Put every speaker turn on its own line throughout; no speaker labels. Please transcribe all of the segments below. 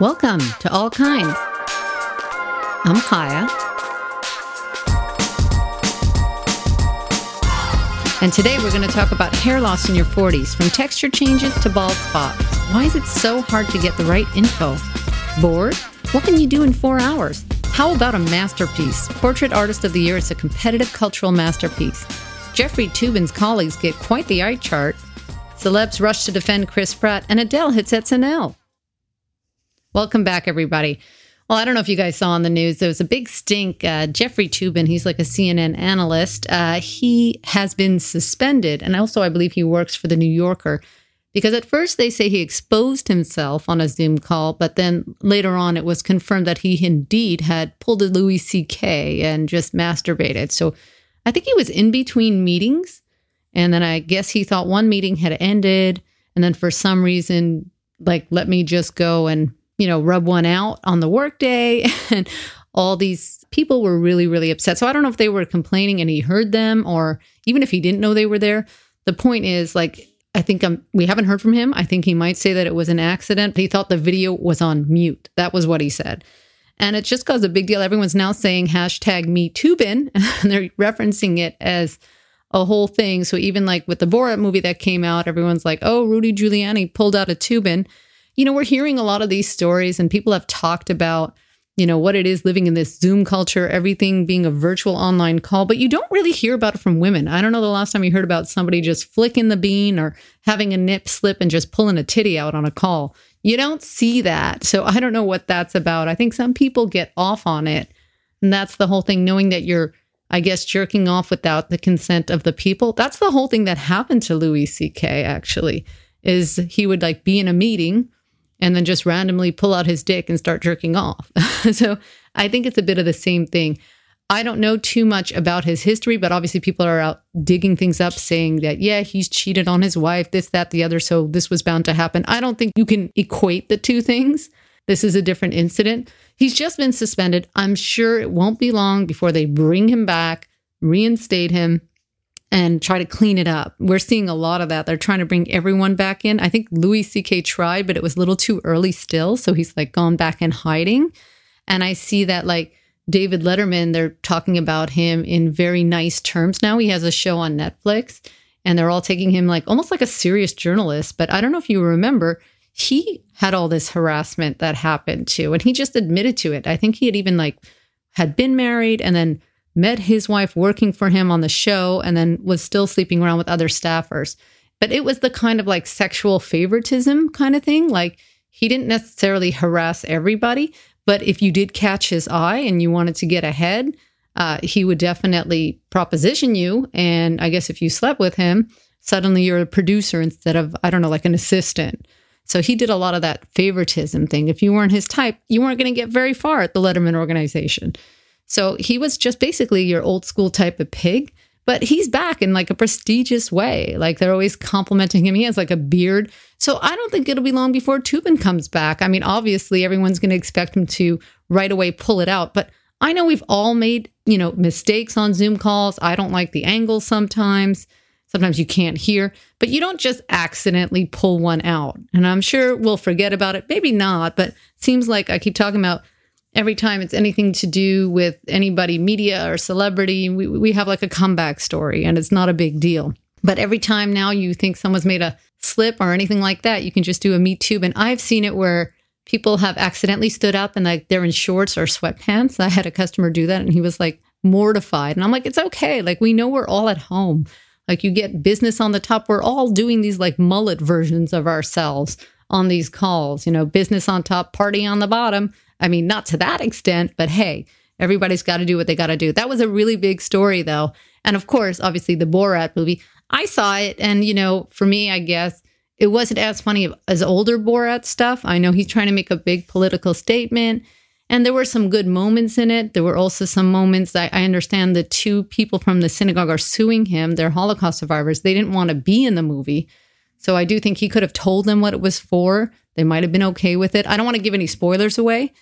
Welcome to All Kinds. I'm Kaya. And today we're going to talk about hair loss in your 40s, from texture changes to bald spots. Why is it so hard to get the right info? Bored? What can you do in four hours? How about a masterpiece? Portrait Artist of the Year is a competitive cultural masterpiece. Jeffrey Toobin's colleagues get quite the eye chart. Celebs rush to defend Chris Pratt, and Adele hits SNL. Welcome back, everybody. Well, I don't know if you guys saw on the news, there was a big stink. Uh, Jeffrey Toobin, he's like a CNN analyst. Uh, he has been suspended. And also, I believe he works for the New Yorker because at first they say he exposed himself on a Zoom call, but then later on it was confirmed that he indeed had pulled a Louis C.K. and just masturbated. So I think he was in between meetings. And then I guess he thought one meeting had ended. And then for some reason, like, let me just go and you know, rub one out on the workday. And all these people were really, really upset. So I don't know if they were complaining and he heard them or even if he didn't know they were there. The point is, like, I think um, we haven't heard from him. I think he might say that it was an accident. He thought the video was on mute. That was what he said. And it just caused a big deal. Everyone's now saying hashtag me Toobin, and they're referencing it as a whole thing. So even like with the Borat movie that came out, everyone's like, oh, Rudy Giuliani pulled out a Toobin you know, we're hearing a lot of these stories and people have talked about, you know, what it is living in this Zoom culture, everything being a virtual online call, but you don't really hear about it from women. I don't know the last time you heard about somebody just flicking the bean or having a nip slip and just pulling a titty out on a call. You don't see that. So I don't know what that's about. I think some people get off on it. And that's the whole thing, knowing that you're, I guess, jerking off without the consent of the people. That's the whole thing that happened to Louis C.K., actually, is he would like be in a meeting and then just randomly pull out his dick and start jerking off. so I think it's a bit of the same thing. I don't know too much about his history, but obviously people are out digging things up saying that, yeah, he's cheated on his wife, this, that, the other. So this was bound to happen. I don't think you can equate the two things. This is a different incident. He's just been suspended. I'm sure it won't be long before they bring him back, reinstate him, and try to clean it up. We're seeing a lot of that. They're trying to bring everyone back in. I think Louis C.K. tried, but it was a little too early still. So he's like gone back in hiding. And I see that like David Letterman, they're talking about him in very nice terms now. He has a show on Netflix and they're all taking him like almost like a serious journalist. But I don't know if you remember, he had all this harassment that happened too. And he just admitted to it. I think he had even like had been married and then met his wife working for him on the show and then was still sleeping around with other staffers. But it was the kind of like sexual favoritism kind of thing. Like he didn't necessarily harass everybody, but if you did catch his eye and you wanted to get ahead, uh, he would definitely proposition you. And I guess if you slept with him, suddenly you're a producer instead of, I don't know, like an assistant. So he did a lot of that favoritism thing. If you weren't his type, you weren't going to get very far at the Letterman organization. So he was just basically your old school type of pig, but he's back in like a prestigious way. Like they're always complimenting him. He has like a beard. So I don't think it'll be long before Toobin comes back. I mean, obviously everyone's going to expect him to right away pull it out, but I know we've all made, you know, mistakes on Zoom calls. I don't like the angle sometimes. Sometimes you can't hear, but you don't just accidentally pull one out. And I'm sure we'll forget about it. Maybe not, but seems like I keep talking about every time it's anything to do with anybody, media or celebrity, we, we have like a comeback story and it's not a big deal. But every time now you think someone's made a slip or anything like that, you can just do a Me Too. And I've seen it where people have accidentally stood up and like they're in shorts or sweatpants. I had a customer do that and he was like mortified. And I'm like, it's okay. Like we know we're all at home. Like you get business on the top. We're all doing these like mullet versions of ourselves on these calls, you know, business on top, party on the bottom. I mean, not to that extent, but hey, everybody's got to do what they got to do. That was a really big story, though. And of course, obviously, the Borat movie, I saw it. And, you know, for me, I guess it wasn't as funny as older Borat stuff. I know he's trying to make a big political statement. And there were some good moments in it. There were also some moments I, I understand the two people from the synagogue are suing him. They're Holocaust survivors. They didn't want to be in the movie. So I do think he could have told them what it was for. They might have been okay with it. I don't want to give any spoilers away,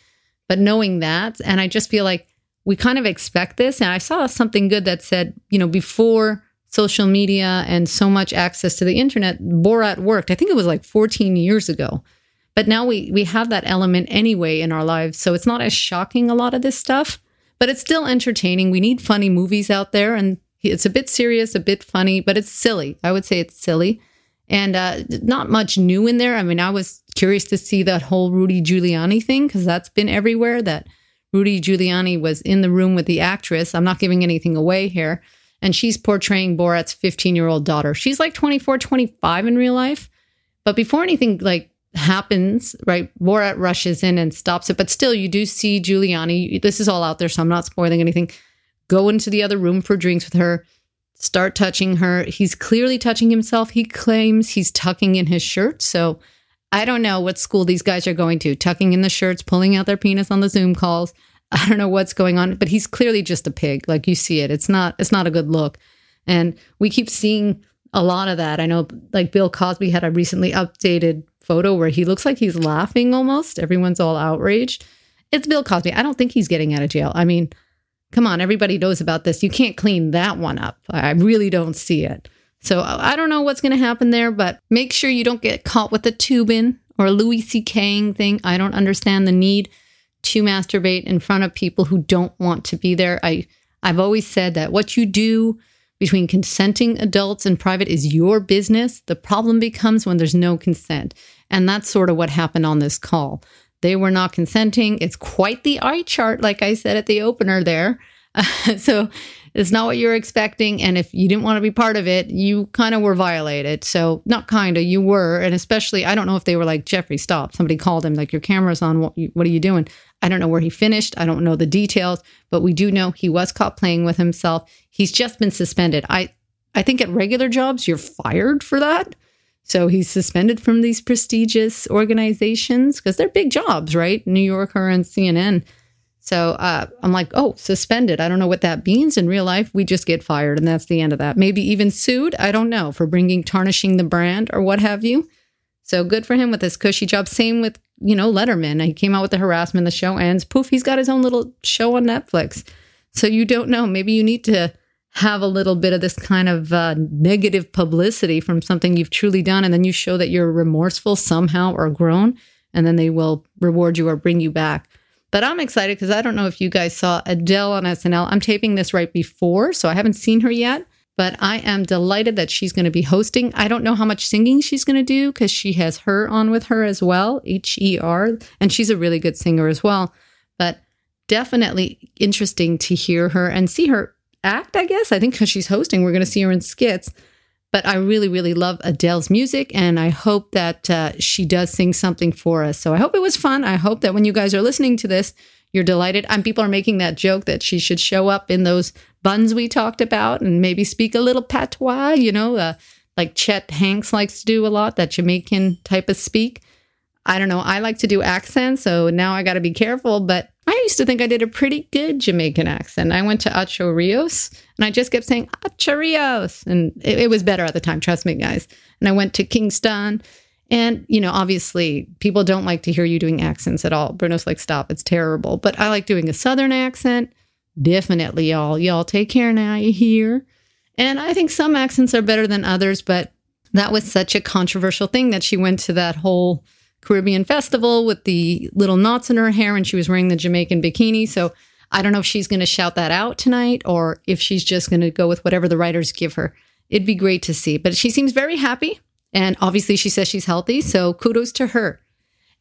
but knowing that, and I just feel like we kind of expect this. And I saw something good that said, you know, before social media and so much access to the internet, Borat worked. I think it was like 14 years ago. But now we we have that element anyway in our lives, so it's not as shocking a lot of this stuff, but it's still entertaining. We need funny movies out there and it's a bit serious, a bit funny, but it's silly. I would say it's silly. And uh, not much new in there. I mean, I was curious to see that whole Rudy Giuliani thing because that's been everywhere that Rudy Giuliani was in the room with the actress. I'm not giving anything away here. And she's portraying Borat's 15 year old daughter. She's like 24, 25 in real life. But before anything like happens, right, Borat rushes in and stops it. But still, you do see Giuliani. This is all out there, so I'm not spoiling anything. Go into the other room for drinks with her, start touching her. He's clearly touching himself. He claims he's tucking in his shirt. So I don't know what school these guys are going to, tucking in the shirts, pulling out their penis on the Zoom calls. I don't know what's going on, but he's clearly just a pig. Like you see it. It's not it's not a good look. And we keep seeing a lot of that. I know like Bill Cosby had a recently updated photo where he looks like he's laughing almost. Everyone's all outraged. It's Bill Cosby. I don't think he's getting out of jail. I mean, come on, everybody knows about this. You can't clean that one up. I really don't see it. So I don't know what's going to happen there, but make sure you don't get caught with a Toobin or a Louis C.K. thing. I don't understand the need to masturbate in front of people who don't want to be there. I I've always said that what you do between consenting adults and private is your business. The problem becomes when there's no consent. And that's sort of what happened on this call. They were not consenting. It's quite the eye chart, like I said at the opener there. Uh, so it's not what you're expecting. And if you didn't want to be part of it, you kind of were violated. So, not kind of, you were. And especially, I don't know if they were like, Jeffrey, stop. Somebody called him, like, your camera's on. What, what are you doing? I don't know where he finished. I don't know the details, but we do know he was caught playing with himself. He's just been suspended. I, I think at regular jobs, you're fired for that. So he's suspended from these prestigious organizations because they're big jobs, right? New Yorker and CNN. So uh, I'm like, oh, suspended. I don't know what that means in real life. We just get fired, and that's the end of that. Maybe even sued. I don't know for bringing tarnishing the brand or what have you. So good for him with this cushy job. Same with you know Letterman. He came out with the harassment. The show ends. Poof, he's got his own little show on Netflix. So you don't know. Maybe you need to have a little bit of this kind of uh, negative publicity from something you've truly done, and then you show that you're remorseful somehow or grown, and then they will reward you or bring you back. But I'm excited because I don't know if you guys saw Adele on SNL. I'm taping this right before, so I haven't seen her yet. But I am delighted that she's going to be hosting. I don't know how much singing she's going to do because she has her on with her as well, H E R, and she's a really good singer as well. But definitely interesting to hear her and see her act, I guess. I think because she's hosting, we're going to see her in skits. But I really, really love Adele's music, and I hope that uh, she does sing something for us. So I hope it was fun. I hope that when you guys are listening to this, you're delighted. And people are making that joke that she should show up in those buns we talked about and maybe speak a little patois, you know, uh, like Chet Hanks likes to do a lot, that Jamaican type of speak. I don't know. I like to do accents, so now I got to be careful. But I used to think I did a pretty good Jamaican accent. I went to Ocho Rios and I just kept saying Ocho Rios. And it, it was better at the time, trust me, guys. And I went to Kingston. And, you know, obviously people don't like to hear you doing accents at all. Bruno's like, stop, it's terrible. But I like doing a Southern accent. Definitely, y'all. Y'all take care now, you hear? And I think some accents are better than others, but that was such a controversial thing that she went to that whole Caribbean festival with the little knots in her hair and she was wearing the Jamaican bikini. So I don't know if she's going to shout that out tonight or if she's just going to go with whatever the writers give her. It'd be great to see. But she seems very happy. And obviously, she says she's healthy. So kudos to her.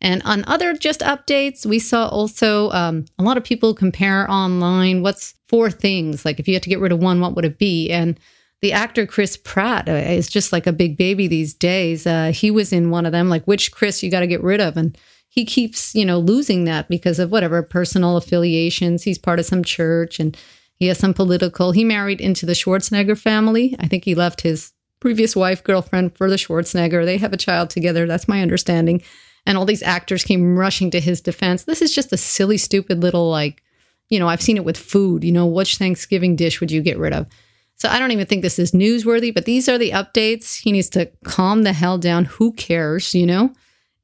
And on other just updates, we saw also um, a lot of people compare online what's four things. Like if you had to get rid of one, what would it be? And the actor Chris Pratt uh, is just like a big baby these days. Uh, he was in one of them, like which Chris you got to get rid of, and he keeps you know losing that because of whatever personal affiliations. He's part of some church and he has some political. He married into the Schwarzenegger family. I think he left his previous wife, girlfriend for the Schwarzenegger. They have a child together. That's my understanding. And all these actors came rushing to his defense. This is just a silly, stupid little like, you know, I've seen it with food. You know, which Thanksgiving dish would you get rid of? So I don't even think this is newsworthy, but these are the updates. He needs to calm the hell down. Who cares, you know?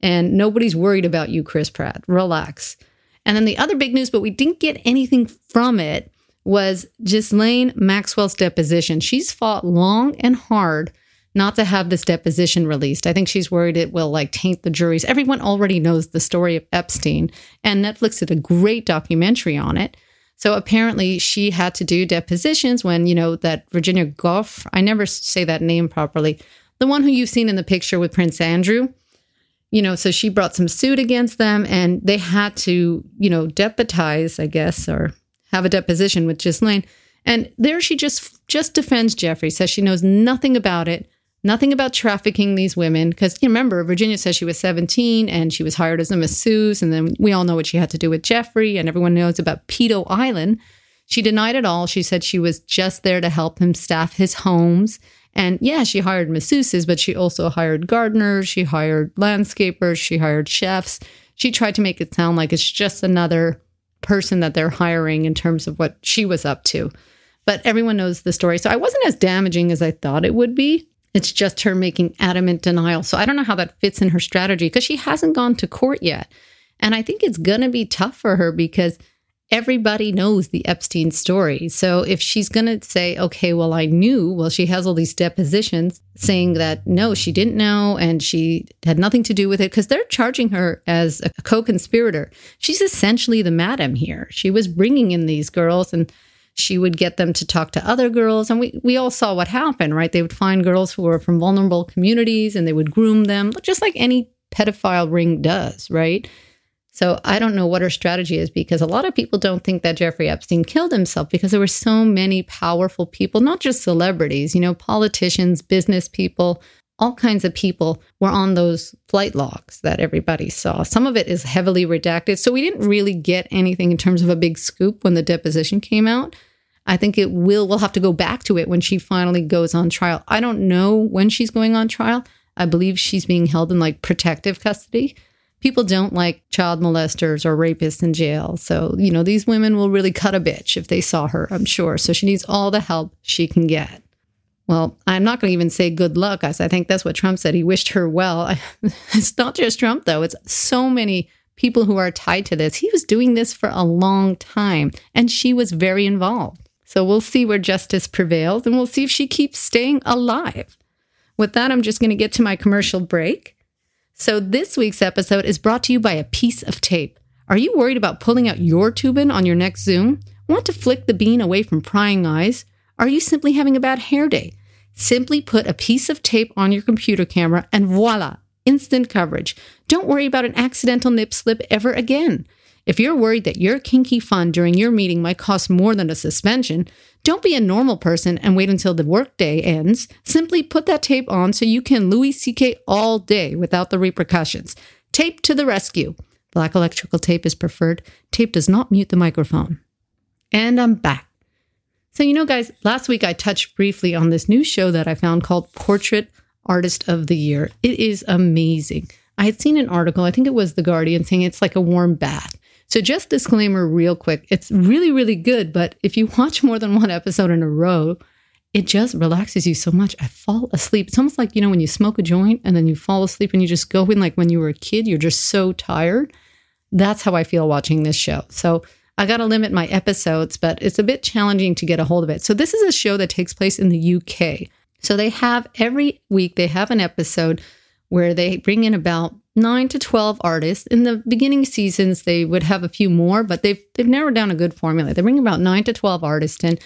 And nobody's worried about you, Chris Pratt. Relax. And then the other big news, but we didn't get anything from it, was Ghislaine Maxwell's deposition. She's fought long and hard not to have this deposition released. I think she's worried it will like taint the juries. Everyone already knows the story of Epstein, and Netflix did a great documentary on it. So apparently she had to do depositions when, you know, that Virginia Goff, I never say that name properly, the one who you've seen in the picture with Prince Andrew, you know, so she brought some suit against them and they had to, you know, deputize, I guess, or have a deposition with Ghislaine. And there she just just defends Jeffrey, says she knows nothing about it, nothing about trafficking these women. Because you remember, Virginia says she was 17 and she was hired as a masseuse. And then we all know what she had to do with Jeffrey, and everyone knows about Pedo Island. She denied it all. She said she was just there to help him staff his homes. And yeah, she hired masseuses, but she also hired gardeners, she hired landscapers, she hired chefs. She tried to make it sound like it's just another person that they're hiring in terms of what she was up to. But everyone knows the story. So I wasn't as damaging as I thought it would be. It's just her making adamant denial. So I don't know how that fits in her strategy because she hasn't gone to court yet. And I think it's going to be tough for her because everybody knows the Epstein story. So if she's going to say, okay, well, I knew, well, she has all these depositions saying that no, she didn't know and she had nothing to do with it because they're charging her as a co conspirator. She's essentially the madam here. She was bringing in these girls and she would get them to talk to other girls. And we, we all saw what happened, right? They would find girls who were from vulnerable communities and they would groom them, just like any pedophile ring does, right? So I don't know what her strategy is because a lot of people don't think that Jeffrey Epstein killed himself because there were so many powerful people, not just celebrities, you know, politicians, business people, all kinds of people were on those flight logs that everybody saw. Some of it is heavily redacted. So we didn't really get anything in terms of a big scoop when the deposition came out. I think it will, we'll have to go back to it when she finally goes on trial. I don't know when she's going on trial. I believe she's being held in like protective custody people don't like child molesters or rapists in jail. So, you know, these women will really cut a bitch if they saw her, I'm sure. So she needs all the help she can get. Well, I'm not going to even say good luck, I think that's what Trump said. He wished her well. it's not just Trump, though, it's so many people who are tied to this. He was doing this for a long time, and she was very involved. So we'll see where justice prevails, and we'll see if she keeps staying alive. With that, I'm just going to get to my commercial break. So, this week's episode is brought to you by a piece of tape. Are you worried about pulling out your Toobin on your next Zoom? Want to flick the bean away from prying eyes? Are you simply having a bad hair day? Simply put a piece of tape on your computer camera and voila, instant coverage. Don't worry about an accidental nip slip ever again. If you're worried that your kinky fun during your meeting might cost more than a suspension, don't be a normal person and wait until the workday ends. Simply put that tape on so you can Louis C.K. all day without the repercussions. Tape to the rescue. Black electrical tape is preferred. Tape does not mute the microphone. And I'm back. So, you know, guys, last week I touched briefly on this new show that I found called Portrait Artist of the Year. It is amazing. I had seen an article, I think it was The Guardian, saying it's like a warm bath. So, just disclaimer real quick it's really, really good. But if you watch more than one episode in a row, it just relaxes you so much. I fall asleep. It's almost like, you know, when you smoke a joint and then you fall asleep and you just go in like when you were a kid, you're just so tired. That's how I feel watching this show. So, I got to limit my episodes, but it's a bit challenging to get a hold of it. So, this is a show that takes place in the UK. So, they have every week, they have an episode where they bring in about nine to 12 artists. In the beginning seasons, they would have a few more, but they've, they've narrowed down a good formula. They bring about nine to 12 artists and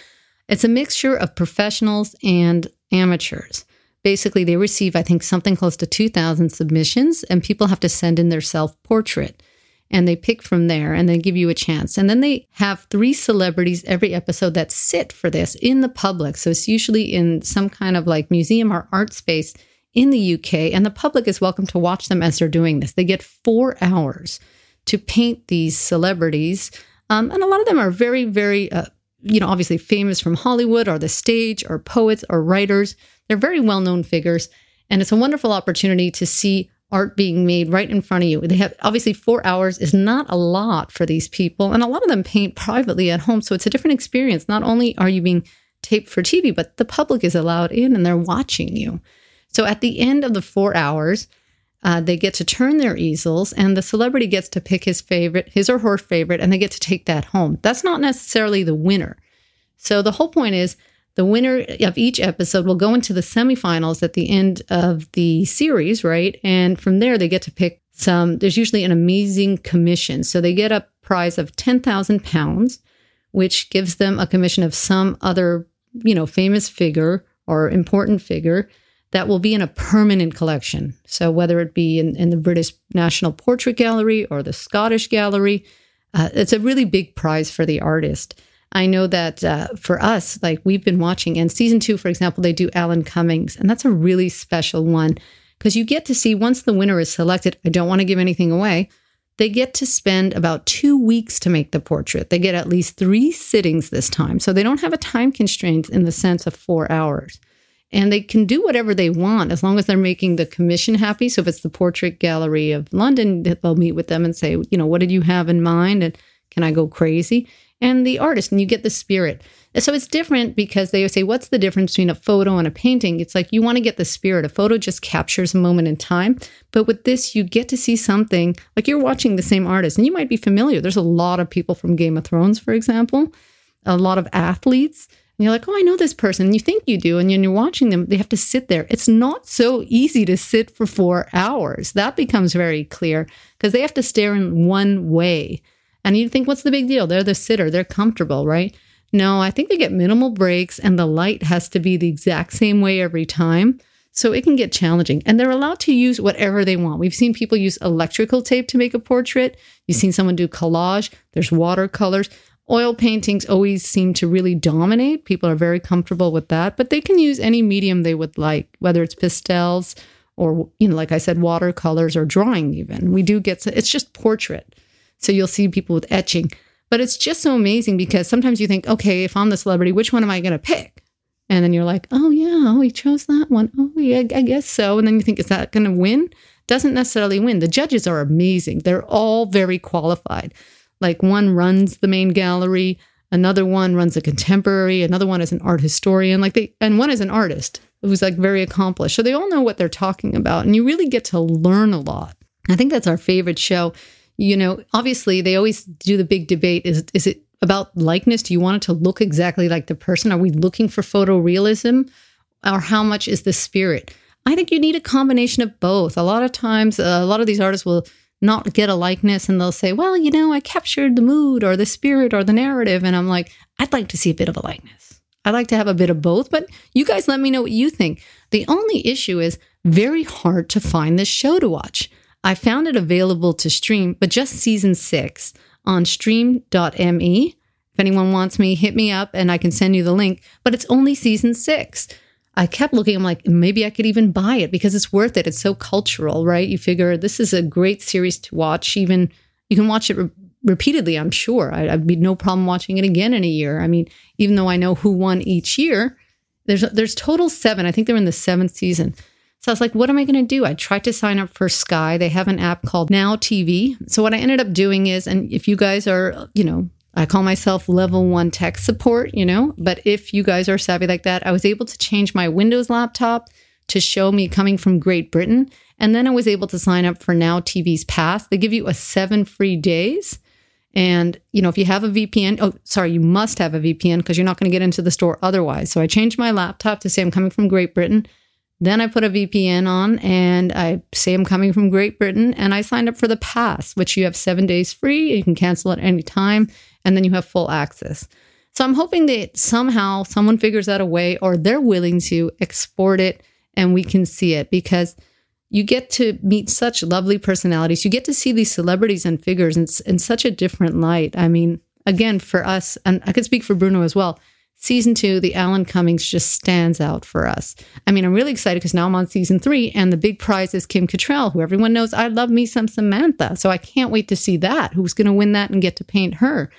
It's a mixture of professionals and amateurs. Basically, they receive, I think, something close to 2,000 submissions, and people have to send in their self portrait. And they pick from there and they give you a chance. And then they have three celebrities every episode that sit for this in the public. So it's usually in some kind of like museum or art space in the UK, and the public is welcome to watch them as they're doing this. They get four hours to paint these celebrities, um, and a lot of them are very, very, uh, you know, obviously famous from Hollywood or the stage, or poets or writers. They're very well known figures, and it's a wonderful opportunity to see art being made right in front of you. They have obviously four hours is not a lot for these people, and a lot of them paint privately at home, so it's a different experience. Not only are you being taped for TV, but the public is allowed in and they're watching you. So at the end of the four hours, uh, they get to turn their easels, and the celebrity gets to pick his favorite, his or her favorite, and they get to take that home. That's not necessarily the winner. So the whole point is The winner of each episode will go into the semifinals at the end of the series, right? And from there, they get to pick some. There's usually an amazing commission. So they get a prize of 10,000 pounds, which gives them a commission of some other, you know, famous figure or important figure that will be in a permanent collection. So whether it be in, in the British National Portrait Gallery or the Scottish Gallery, uh, it's a really big prize for the artist. I know that uh, for us, like we've been watching, and season two, for example, they do Alan Cummings, and that's a really special one because you get to see once the winner is selected. I don't want to give anything away. They get to spend about two weeks to make the portrait. They get at least three sittings this time. So they don't have a time constraint in the sense of four hours. And they can do whatever they want as long as they're making the commission happy. So if it's the Portrait Gallery of London, they'll meet with them and say, you know, what did you have in mind? And can I go crazy? And the artist, and you get the spirit. So it's different because they say, What's the difference between a photo and a painting? It's like you want to get the spirit. A photo just captures a moment in time. But with this, you get to see something like you're watching the same artist, and you might be familiar. There's a lot of people from Game of Thrones, for example, a lot of athletes. And you're like, oh, I know this person. And you think you do. And you're watching them, they have to sit there. It's not so easy to sit for four hours. That becomes very clear because they have to stare in one way. And you think, what's the big deal? They're the sitter, they're comfortable, right? No, I think they get minimal breaks and the light has to be the exact same way every time. So it can get challenging. And they're allowed to use whatever they want. We've seen people use electrical tape to make a portrait. You've seen someone do collage. There's watercolors. Oil paintings always seem to really dominate. People are very comfortable with that, but they can use any medium they would like, whether it's pastels or, you know, like I said, watercolors or drawing even. We do get, it's just portrait. So you'll see people with etching. But it's just so amazing because sometimes you think, okay, if I'm the celebrity, which one am I going to pick? And then you're like, oh, yeah, oh, he chose that one. Oh, yeah, I guess so. And then you think, is that going to win? Doesn't necessarily win. The judges are amazing. They're all very qualified. Like one runs the main gallery, another one runs a contemporary, another one is an art historian. Like they, and one is an artist who's like very accomplished. So they all know what they're talking about. And you really get to learn a lot. I think that's our favorite show you know, obviously they always do the big debate is is it about likeness? Do you want it to look exactly like the person? Are we looking for photorealism or how much is the spirit? I think you need a combination of both. A lot of times, uh, a lot of these artists will not get a likeness and they'll say, well, you know, I captured the mood or the spirit or the narrative. And I'm like, I'd like to see a bit of a likeness. I'd like to have a bit of both, but you guys let me know what you think. The only issue is very hard to find this show to watch. I found it available to stream, but just season six on stream.me. If anyone wants me, hit me up and I can send you the link, but it's only season six. I kept looking, I'm like, maybe I could even buy it because it's worth it. It's so cultural, right? You figure this is a great series to watch. Even you can watch it re- repeatedly, I'm sure. I, would be no problem watching it again in a year. I mean, even though I know who won each year, there's there's total seven. I think they're in the seventh season. So I was like, what am I going to do? I tried to sign up for Sky. They have an app called Now TV. So what I ended up doing is, and if you guys are, you know, I call myself level one tech support, you know, but if you guys are savvy like that, I was able to change my Windows laptop to show me coming from Great Britain. And then I was able to sign up for Now TV's Pass. They give you a seven free days. And, you know, if you have a VPN, oh, sorry, you must have a VPN because you're not going to get into the store otherwise. So I changed my laptop to say I'm coming from Great Britain. Then I put a VPN on and I say I'm coming from Great Britain and I signed up for the pass, which you have seven days free. You can cancel at any time and then you have full access. So I'm hoping that somehow someone figures out a way or they're willing to export it and we can see it because you get to meet such lovely personalities. You get to see these celebrities and figures in, in such a different light. I mean, again, for us, and I could speak for Bruno as well season two, the Alan Cummings just stands out for us. I mean, I'm really excited because now I'm on season three, and the big prize is Kim Cattrall, who everyone knows I love me some Samantha. So I can't wait to see that. Who's going to win that and get to paint her?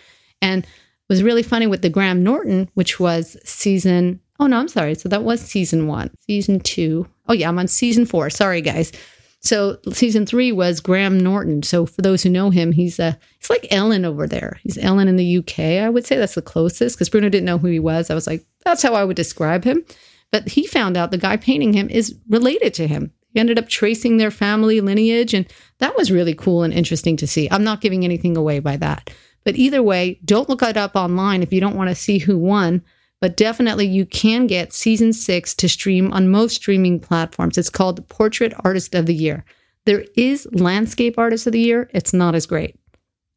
And was really funny with the Graham Norton, which was season. Oh no, I'm sorry. So that was season one. Season two. Oh yeah, I'm on season four. Sorry, guys. So season three was Graham Norton. So for those who know him, he's a he's like Ellen over there. He's Ellen in the UK. I would say that's the closest because Bruno didn't know who he was. I was like, that's how I would describe him. But he found out the guy painting him is related to him. He ended up tracing their family lineage, and that was really cool and interesting to see. I'm not giving anything away by that. But either way, don't look it up online if you don't want to see who won But definitely, you can get season six to stream on most streaming platforms. It's called Portrait Artist of the Year. There is Landscape Artist of the Year. It's not as great.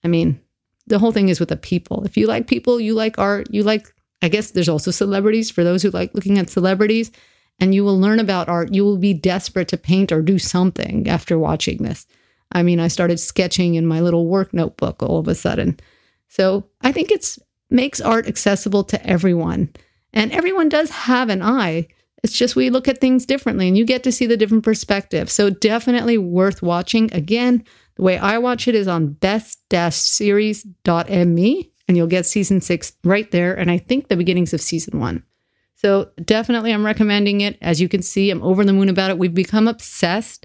I mean, the whole thing is with the people. If you like people, you like art, you like, I guess there's also celebrities for those who like looking at celebrities, and you will learn about art. You will be desperate to paint or do something after watching this. I mean, I started sketching in my little work notebook all of a sudden. So I think it's makes art accessible to everyone. And everyone does have an eye. It's just we look at things differently and you get to see the different perspectives. So definitely worth watching. Again, the way I watch it is on best-series.me and you'll get season 6 right there and I think the beginnings of season 1. So definitely I'm recommending it. As you can see, I'm over the moon about it. We've become obsessed.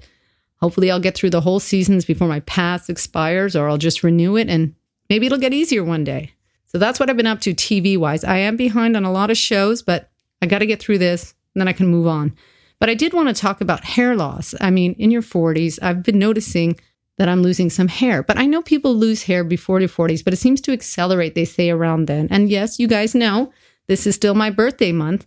Hopefully I'll get through the whole seasons before my pass expires or I'll just renew it and maybe it'll get easier one day. So that's what I've been up to TV wise. I am behind on a lot of shows, but I got to get through this and then I can move on. But I did want to talk about hair loss. I mean, in your 40s, I've been noticing that I'm losing some hair. But I know people lose hair before their 40s, but it seems to accelerate, they say, around then. And yes, you guys know this is still my birthday month,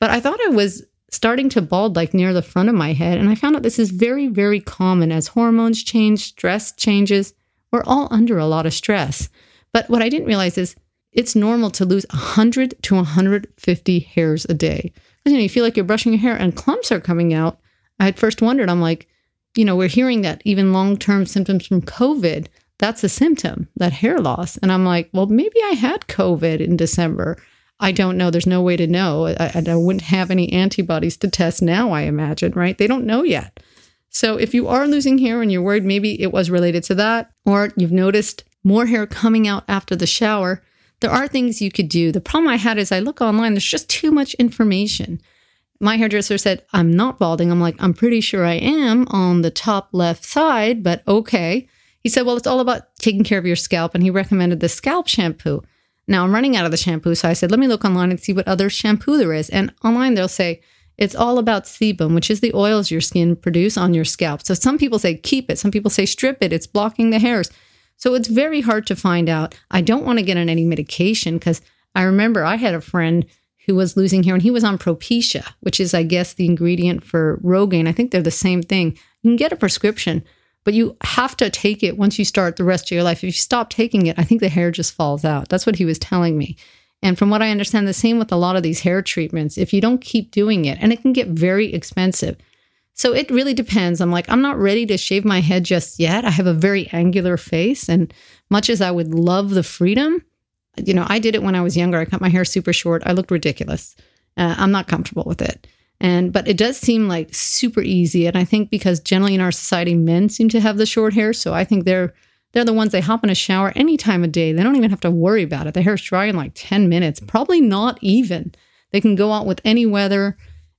but I thought I was starting to bald like near the front of my head. And I found out this is very, very common as hormones change, stress changes. We're all under a lot of stress. But what I didn't realize is it's normal to lose 100 to 150 hairs a day. You know, you feel like you're brushing your hair and clumps are coming out. I had first wondered, I'm like, you know, we're hearing that even long term symptoms from COVID, that's a symptom, that hair loss. And I'm like, well, maybe I had COVID in December. I don't know. There's no way to know. I, I wouldn't have any antibodies to test now, I imagine, right? They don't know yet. So if you are losing hair and you're worried maybe it was related to that, or you've noticed more hair coming out after the shower, there are things you could do. The problem I had is I look online, there's just too much information. My hairdresser said, I'm not balding. I'm like, I'm pretty sure I am on the top left side, but okay. He said, Well, it's all about taking care of your scalp. And he recommended the scalp shampoo. Now I'm running out of the shampoo. So I said, Let me look online and see what other shampoo there is. And online, they'll say, it's all about sebum, which is the oils your skin produce on your scalp. So some people say keep it, some people say strip it, it's blocking the hairs. So it's very hard to find out. I don't want to get on any medication because I remember I had a friend who was losing hair and he was on Propecia, which is, I guess, the ingredient for Rogaine. I think they're the same thing. You can get a prescription, but you have to take it once you start the rest of your life. If you stop taking it, I think the hair just falls out. That's what he was telling me. And from what I understand, the same with a lot of these hair treatments. If you don't keep doing it, and it can get very expensive. So it really depends. I'm like, I'm not ready to shave my head just yet. I have a very angular face. And much as I would love the freedom, you know, I did it when I was younger. I cut my hair super short. I looked ridiculous. Uh, I'm not comfortable with it. And, but it does seem like super easy. And I think because generally in our society, men seem to have the short hair. So I think they're, they're the ones they hop in a shower any time of day. They don't even have to worry about it. The hair's dry in like 10 minutes, probably not even. They can go out with any weather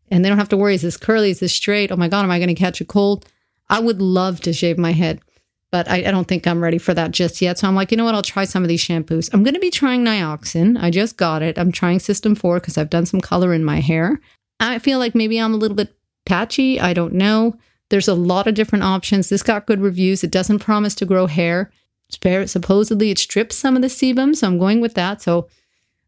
and they don't have to worry is this curly, is this straight? Oh my God, am I going to catch a cold? I would love to shave my head, but I, I, don't think I'm ready for that just yet. So I'm like, you know what? I'll try some of these shampoos. I'm going to be trying Nioxin. I just got it. I'm trying System 4 because I've done some color in my hair. I feel like maybe I'm a little bit patchy. I don't know. There's a lot of different options. This got good reviews. It doesn't promise to grow hair. Supposedly, it strips some of the sebum. So I'm going with that. So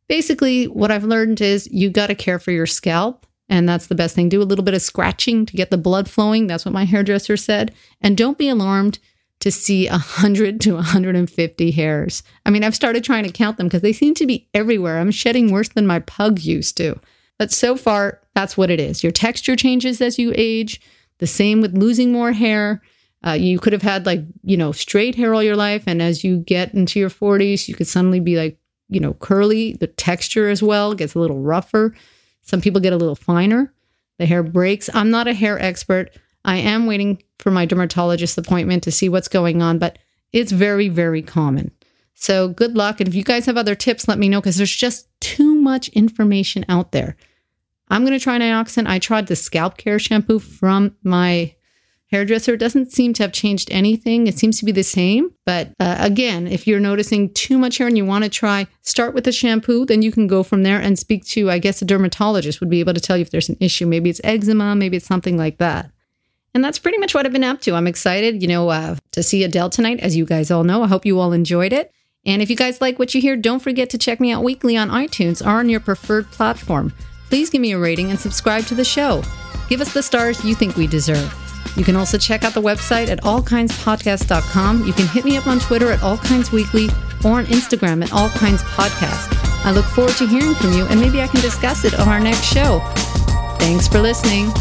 basically, what I've learned is you got to care for your scalp. And that's the best thing. Do a little bit of scratching to get the blood flowing. That's what my hairdresser said. And don't be alarmed to see 100 to 150 hairs. I mean, I've started trying to count them because they seem to be everywhere. I'm shedding worse than my pug used to. But so far, that's what it is. Your texture changes as you age. The same with losing more hair. Uh, you could have had like, you know, straight hair all your life. And as you get into your 40s, you could suddenly be like, you know, curly. The texture as well gets a little rougher. Some people get a little finer. The hair breaks. I'm not a hair expert. I am waiting for my dermatologist appointment to see what's going on, but it's very, very common. So good luck. And if you guys have other tips, let me know because there's just too much information out there. I'm going to try Nioxin. I tried the scalp care shampoo from my hairdresser doesn't seem to have changed anything. It seems to be the same. But uh, again, if you're noticing too much hair and you want to try, start with the shampoo, then you can go from there and speak to, I guess, a dermatologist would be able to tell you if there's an issue. Maybe it's eczema, maybe it's something like that. And that's pretty much what I've been up to. I'm excited, you know, uh, to see Adele tonight, as you guys all know. I hope you all enjoyed it. And if you guys like what you hear, don't forget to check me out weekly on iTunes or on your preferred platform. Please give me a rating and subscribe to the show. Give us the stars you think we deserve. You can also check out the website at allkindspodcast.com. You can hit me up on Twitter at allkindsweekly or on Instagram at allkindspodcast. I look forward to hearing from you and maybe I can discuss it on our next show. Thanks for listening.